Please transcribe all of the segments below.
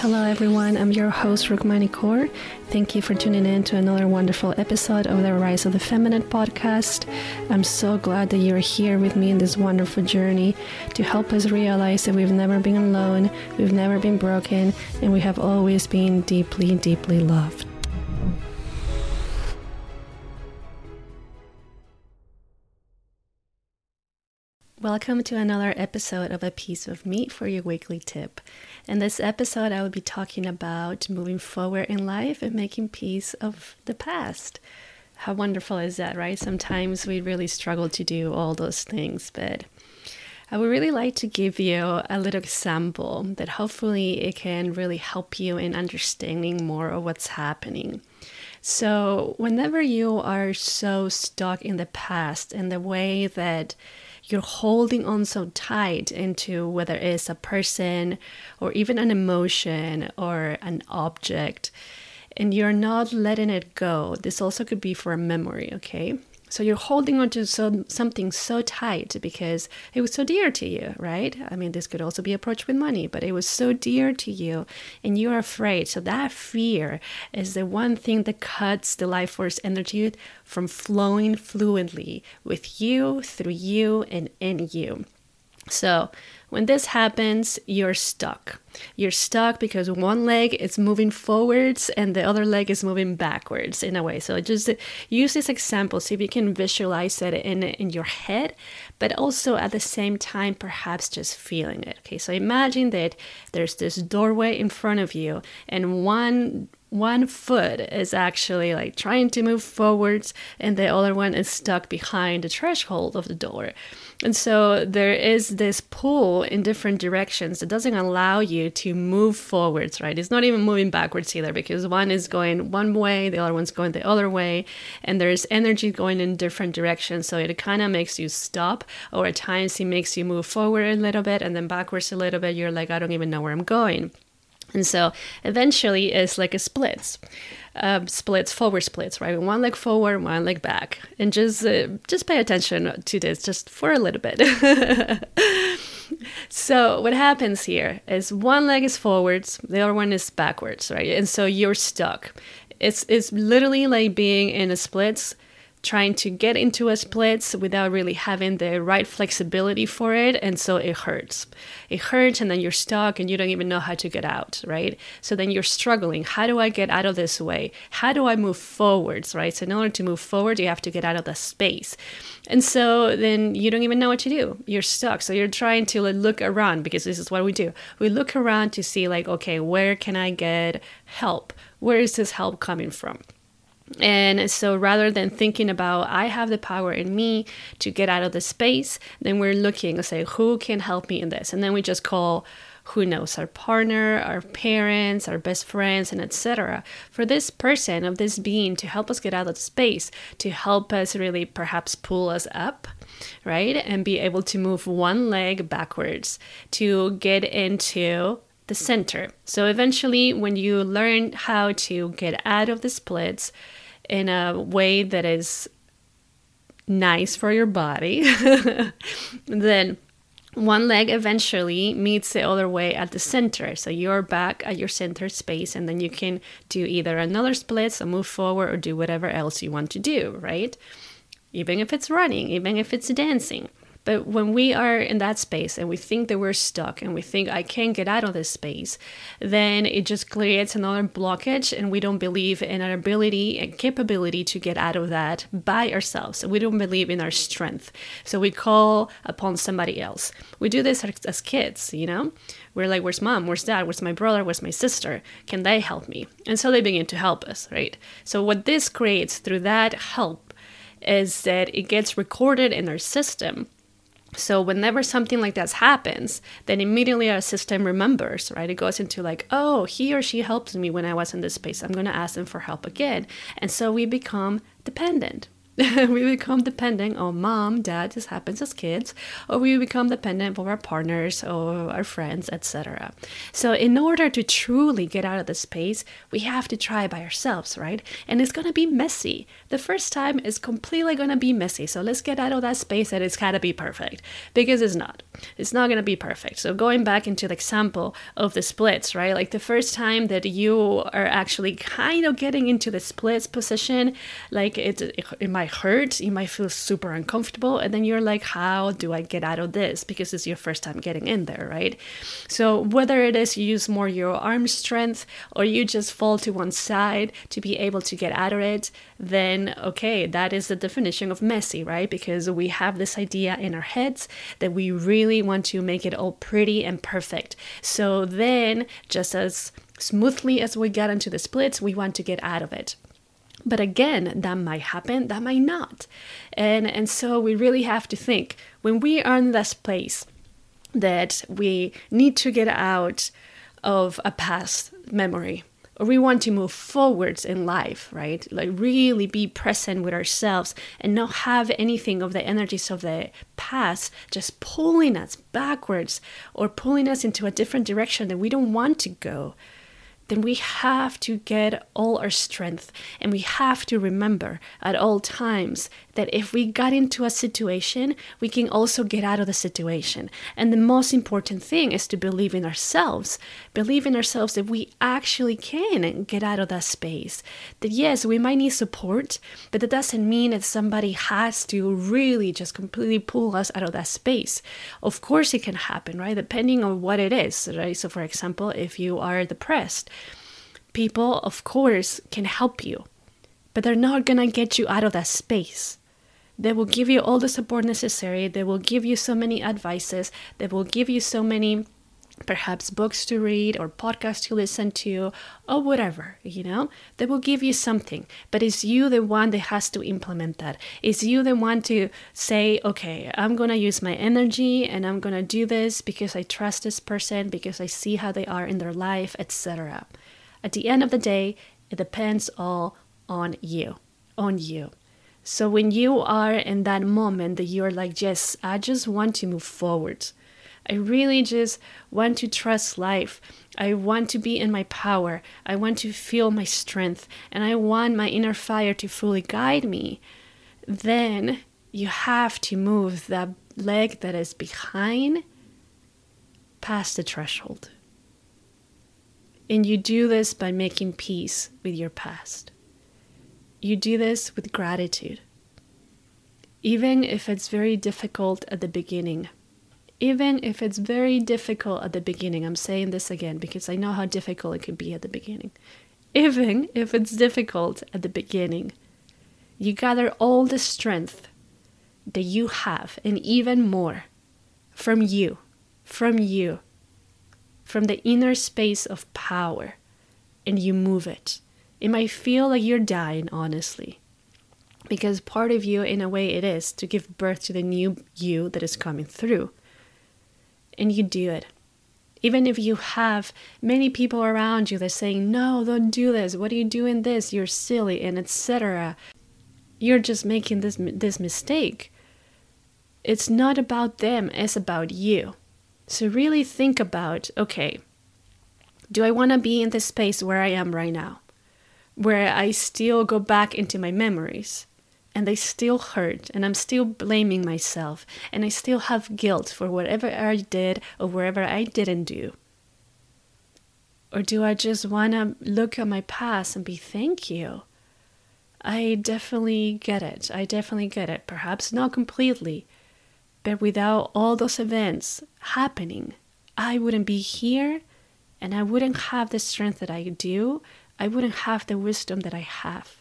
Hello, everyone. I'm your host, Rukmani Kaur. Thank you for tuning in to another wonderful episode of the Rise of the Feminine podcast. I'm so glad that you're here with me in this wonderful journey to help us realize that we've never been alone, we've never been broken, and we have always been deeply, deeply loved. Welcome to another episode of A Piece of Meat for your weekly tip. In this episode, I will be talking about moving forward in life and making peace of the past. How wonderful is that, right? Sometimes we really struggle to do all those things, but I would really like to give you a little example that hopefully it can really help you in understanding more of what's happening. So, whenever you are so stuck in the past and the way that you're holding on so tight into whether it's a person or even an emotion or an object and you're not letting it go. This also could be for a memory okay so you're holding on to so, something so tight because it was so dear to you, right? I mean, this could also be approached with money, but it was so dear to you and you're afraid. So that fear is the one thing that cuts the life force energy from flowing fluently with you, through you, and in you. So when this happens, you're stuck. You're stuck because one leg is moving forwards and the other leg is moving backwards in a way. So just use this example, see if you can visualize it in, in your head, but also at the same time, perhaps just feeling it. Okay, so imagine that there's this doorway in front of you and one one foot is actually like trying to move forwards and the other one is stuck behind the threshold of the door. And so there is this pull in different directions that doesn't allow you to move forwards, right? It's not even moving backwards either because one is going one way, the other one's going the other way, and there's energy going in different directions. So it kind of makes you stop, or at times it makes you move forward a little bit and then backwards a little bit. You're like, I don't even know where I'm going. And so eventually it's like a splits, uh, splits, forward splits, right? One leg forward, one leg back. And just, uh, just pay attention to this just for a little bit. so what happens here is one leg is forwards, the other one is backwards, right? And so you're stuck. It's, it's literally like being in a splits trying to get into a splits without really having the right flexibility for it and so it hurts. It hurts and then you're stuck and you don't even know how to get out right? So then you're struggling. How do i get out of this way? How do i move forwards right? So in order to move forward you have to get out of the space. And so then you don't even know what to do. You're stuck. So you're trying to look around because this is what we do. We look around to see like okay where can i get help? Where is this help coming from and so rather than thinking about, I have the power in me to get out of the space, then we're looking and say, who can help me in this? And then we just call who knows our partner our parents our best friends and etc for this person of this being to help us get out of the space to help us really perhaps pull us up right and be able to move one leg backwards to get into the center so eventually when you learn how to get out of the splits in a way that is nice for your body, then one leg eventually meets the other way at the center. So you're back at your center space, and then you can do either another split, so move forward, or do whatever else you want to do, right? Even if it's running, even if it's dancing. But when we are in that space and we think that we're stuck and we think, I can't get out of this space, then it just creates another blockage and we don't believe in our ability and capability to get out of that by ourselves. We don't believe in our strength. So we call upon somebody else. We do this as kids, you know? We're like, where's mom? Where's dad? Where's my brother? Where's my sister? Can they help me? And so they begin to help us, right? So what this creates through that help is that it gets recorded in our system so whenever something like that happens, then immediately our system remembers, right? It goes into like, oh, he or she helped me when I was in this space. I'm going to ask them for help again. And so we become dependent, we become dependent on mom, dad, this happens as kids, or we become dependent on our partners or our friends, etc. So, in order to truly get out of the space, we have to try by ourselves, right? And it's gonna be messy. The first time is completely gonna be messy. So, let's get out of that space and it's gotta be perfect because it's not. It's not going to be perfect. So, going back into the example of the splits, right? Like the first time that you are actually kind of getting into the splits position, like it, it, it might hurt, you might feel super uncomfortable. And then you're like, how do I get out of this? Because it's your first time getting in there, right? So, whether it is you use more your arm strength or you just fall to one side to be able to get out of it, then okay, that is the definition of messy, right? Because we have this idea in our heads that we really want to make it all pretty and perfect. So then, just as smoothly as we get into the splits, we want to get out of it. But again, that might happen, that might not. And and so we really have to think when we are in this place that we need to get out of a past memory or we want to move forwards in life, right? Like really be present with ourselves and not have anything of the energies of the past just pulling us backwards or pulling us into a different direction that we don't want to go then we have to get all our strength and we have to remember at all times that if we got into a situation, we can also get out of the situation. And the most important thing is to believe in ourselves, believe in ourselves that we actually can get out of that space. That yes, we might need support, but that doesn't mean that somebody has to really just completely pull us out of that space. Of course, it can happen, right? Depending on what it is, right? So, for example, if you are depressed, people, of course, can help you, but they're not gonna get you out of that space. They will give you all the support necessary. They will give you so many advices. They will give you so many perhaps books to read or podcasts to listen to or whatever you know? They will give you something. But it's you the one that has to implement that. It's you the one to say okay i'm to use my energy and i'm to do this because i trust this person because i see how they are in their life etc at the end of the day it depends all on you on you so when you are in that moment that you're like, yes, I just want to move forward. I really just want to trust life. I want to be in my power. I want to feel my strength. And I want my inner fire to fully guide me. Then you have to move that leg that is behind past the threshold. And you do this by making peace with your past. You do this with gratitude. Even if it's very difficult at the beginning. Even if it's very difficult at the beginning. I'm saying this again because I know how difficult it can be at the beginning. Even if it's difficult at the beginning, you gather all the strength that you have and even more from you, from you, from the inner space of power, and you move it it might feel like you're dying, honestly. Because part of you, in a way, it is to give birth to the new you that is coming through. And you do it. Even if you have many people around you that saying, No, don't do this. What are you doing this? You're silly, and etc. You're just making this, this mistake. It's not about them, it's about you. So really think about okay, do I want to be in the space where I am right now? Where I still go back into my memories and they still hurt and I'm still blaming myself and I still have guilt for whatever I did or wherever I didn't do? Or do I just want to look at my past and be thank you? I definitely get it. I definitely get it. Perhaps not completely, but without all those events happening, I wouldn't be here and I wouldn't have the strength that I do I wouldn't have the wisdom that I have.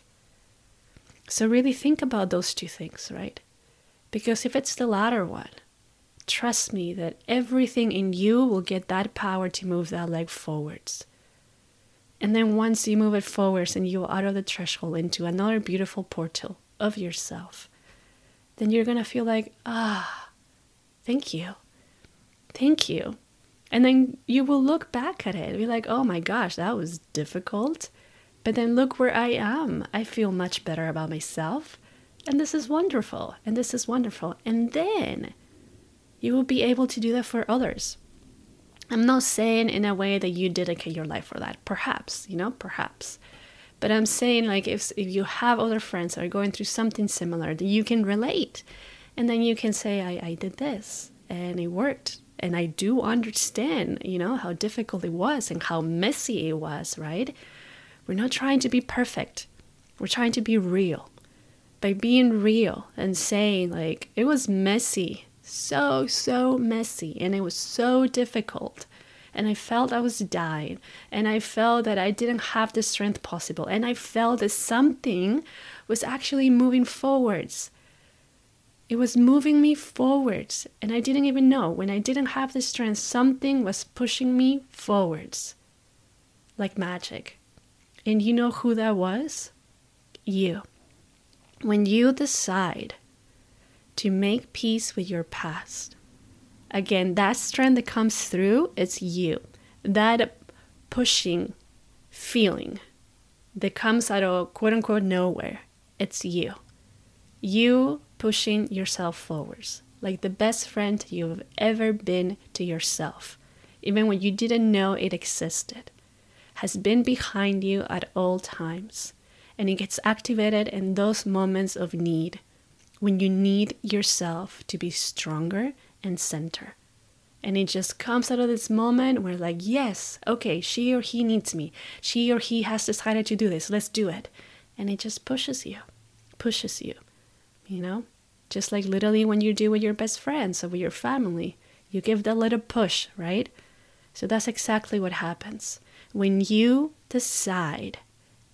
So, really think about those two things, right? Because if it's the latter one, trust me that everything in you will get that power to move that leg forwards. And then once you move it forwards and you're out of the threshold into another beautiful portal of yourself, then you're going to feel like, ah, thank you. Thank you. And then you will look back at it and be like, oh my gosh, that was difficult. But then look where I am. I feel much better about myself. And this is wonderful. And this is wonderful. And then you will be able to do that for others. I'm not saying in a way that you dedicate your life for that. Perhaps, you know, perhaps. But I'm saying like if if you have other friends that are going through something similar that you can relate, and then you can say, I, I did this and it worked. And I do understand, you know, how difficult it was and how messy it was, right? We're not trying to be perfect. We're trying to be real. By being real and saying, like, it was messy, so, so messy, and it was so difficult. And I felt I was dying, and I felt that I didn't have the strength possible, and I felt that something was actually moving forwards. It was moving me forwards, and I didn't even know. When I didn't have the strength, something was pushing me forwards like magic. And you know who that was? You. When you decide to make peace with your past, again, that strength that comes through, it's you. That pushing feeling that comes out of quote unquote nowhere, it's you. You pushing yourself forwards, like the best friend you've ever been to yourself, even when you didn't know it existed has been behind you at all times. And it gets activated in those moments of need when you need yourself to be stronger and center. And it just comes out of this moment where, like, yes, okay, she or he needs me. She or he has decided to do this. Let's do it. And it just pushes you, pushes you, you know? Just like literally when you do with your best friends or with your family, you give that little push, right? So that's exactly what happens when you decide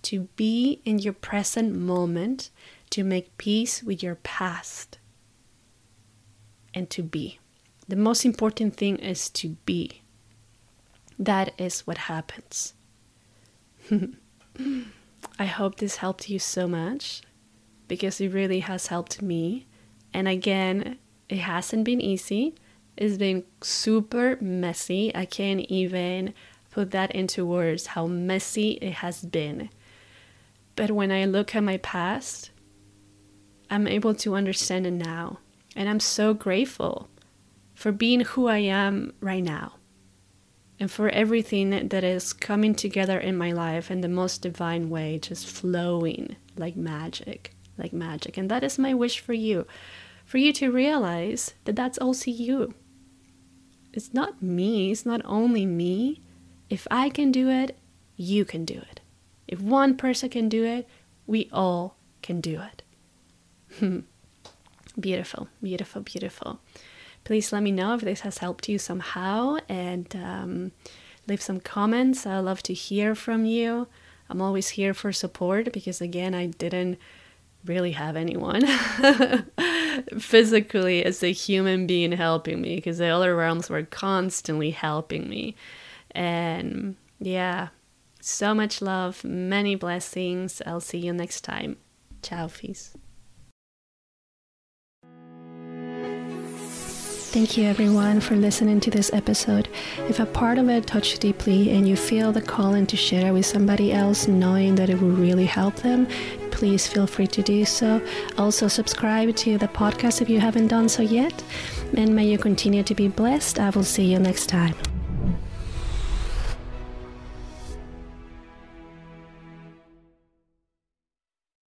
to be in your present moment, to make peace with your past, and to be. The most important thing is to be. That is what happens. I hope this helped you so much because it really has helped me. And again, it hasn't been easy. It's been super messy. I can't even put that into words how messy it has been. But when I look at my past, I'm able to understand it now. And I'm so grateful for being who I am right now and for everything that is coming together in my life in the most divine way, just flowing like magic, like magic. And that is my wish for you, for you to realize that that's also you. It's not me, it's not only me, if I can do it, you can do it. If one person can do it, we all can do it. beautiful, beautiful, beautiful. Please let me know if this has helped you somehow and um, leave some comments. I love to hear from you. I'm always here for support because, again, I didn't really have anyone physically as a human being helping me because the other realms were constantly helping me. And yeah, so much love, many blessings. I'll see you next time. Ciao, peace. Thank you, everyone, for listening to this episode. If a part of it touched deeply and you feel the calling to share it with somebody else, knowing that it will really help them, please feel free to do so. Also, subscribe to the podcast if you haven't done so yet. And may you continue to be blessed. I will see you next time.